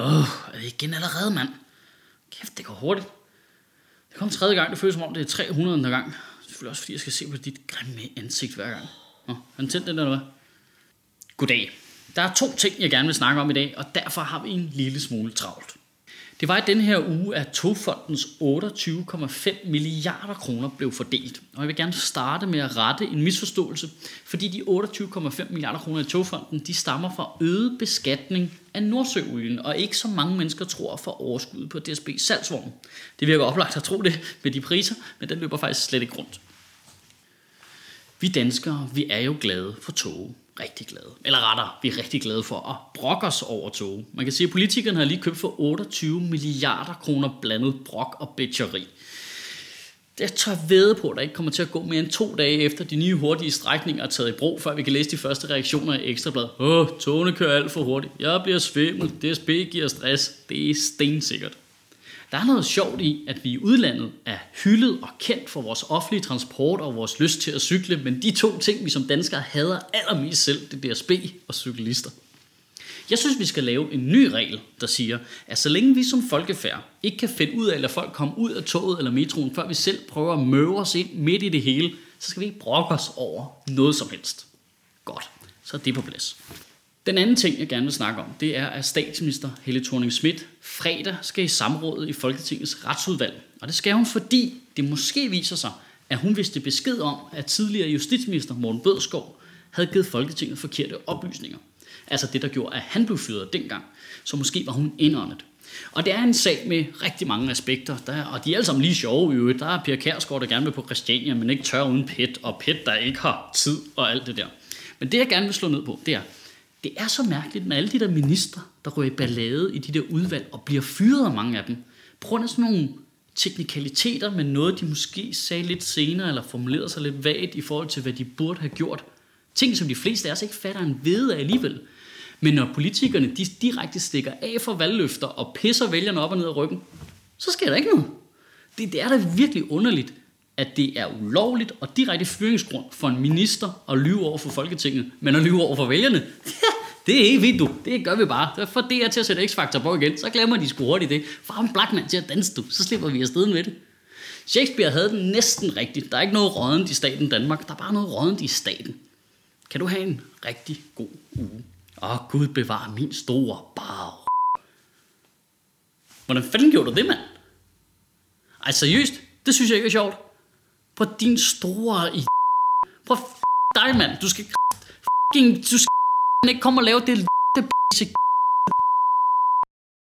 Åh, er det igen allerede, mand? Kæft, det går hurtigt. Det kom tredje gang, det føles som om det er 300. gang. Selvfølgelig også fordi, jeg skal se på dit grimme ansigt hver gang. Nå, har den tændt den der, eller hvad? Goddag. Der er to ting, jeg gerne vil snakke om i dag, og derfor har vi en lille smule travlt. Det var i den her uge, at Togfondens 28,5 milliarder kroner blev fordelt. Og jeg vil gerne starte med at rette en misforståelse, fordi de 28,5 milliarder kroner i Togfonden, de stammer fra øget beskatning af Nordsøolien, og ikke så mange mennesker tror for overskud på DSB salgsvogn. Det virker oplagt at tro det med de priser, men den løber faktisk slet ikke rundt. Vi danskere, vi er jo glade for tog rigtig glade. Eller rettere, vi er rigtig glade for at brokke os over tog. Man kan sige, at politikerne har lige købt for 28 milliarder kroner blandet brok og bitcheri jeg tør ved på, at der ikke kommer til at gå mere end to dage efter de nye hurtige strækninger er taget i brug, før vi kan læse de første reaktioner i Ekstrabladet. Åh, togene kører alt for hurtigt. Jeg bliver svimmel. DSB giver stress. Det er stensikkert. Der er noget sjovt i, at vi i udlandet er hyldet og kendt for vores offentlige transport og vores lyst til at cykle, men de to ting, vi som danskere hader allermest selv, det er DSB og cyklister. Jeg synes, vi skal lave en ny regel, der siger, at så længe vi som folkefærd ikke kan finde ud af at lade folk komme ud af toget eller metroen, før vi selv prøver at møve os ind midt i det hele, så skal vi ikke brokke os over noget som helst. Godt, så er det på plads. Den anden ting, jeg gerne vil snakke om, det er, at statsminister Helle thorning Schmidt fredag skal i samrådet i Folketingets retsudvalg. Og det skal hun, fordi det måske viser sig, at hun vidste besked om, at tidligere justitsminister Morten Bødskov havde givet Folketinget forkerte oplysninger. Altså det, der gjorde, at han blev fyret dengang. Så måske var hun indåndet. Og det er en sag med rigtig mange aspekter, der, og de er alle sammen lige sjove i øvrigt. Der er Pia Kærsgaard, der gerne vil på Christiania, men ikke tør uden pet, og pet, der ikke har tid og alt det der. Men det, jeg gerne vil slå ned på, det er, det er så mærkeligt med alle de der minister, der rører i ballade i de der udvalg og bliver fyret af mange af dem. På grund af sådan nogle teknikaliteter med noget, de måske sagde lidt senere, eller formulerede sig lidt vagt i forhold til, hvad de burde have gjort. Ting, som de fleste af os ikke fatter en ved af alligevel. Men når politikerne de direkte stikker af for valgløfter og pisser vælgerne op og ned af ryggen, så sker der ikke noget. Det, det er da virkelig underligt, at det er ulovligt og direkte fyringsgrund for en minister at lyve over for Folketinget, men at lyve over for vælgerne, det er ikke vildt, du. Det gør vi bare. For det er til at sætte X-faktor på igen, så glemmer de sgu hurtigt det. Far en Blackman til at danse, du. Så slipper vi afsted med det. Shakespeare havde den næsten rigtigt. Der er ikke noget rådent i staten Danmark. Der er bare noget rådent i staten. Kan du have en rigtig god uge? Åh, Gud bevar min store bar. Hvordan fanden gjorde du det, mand? Ej, seriøst? Det synes jeg ikke er sjovt. På din store i... Prøv dig, mand. Du skal... Fucking... Du skal ikke komme og lave det... det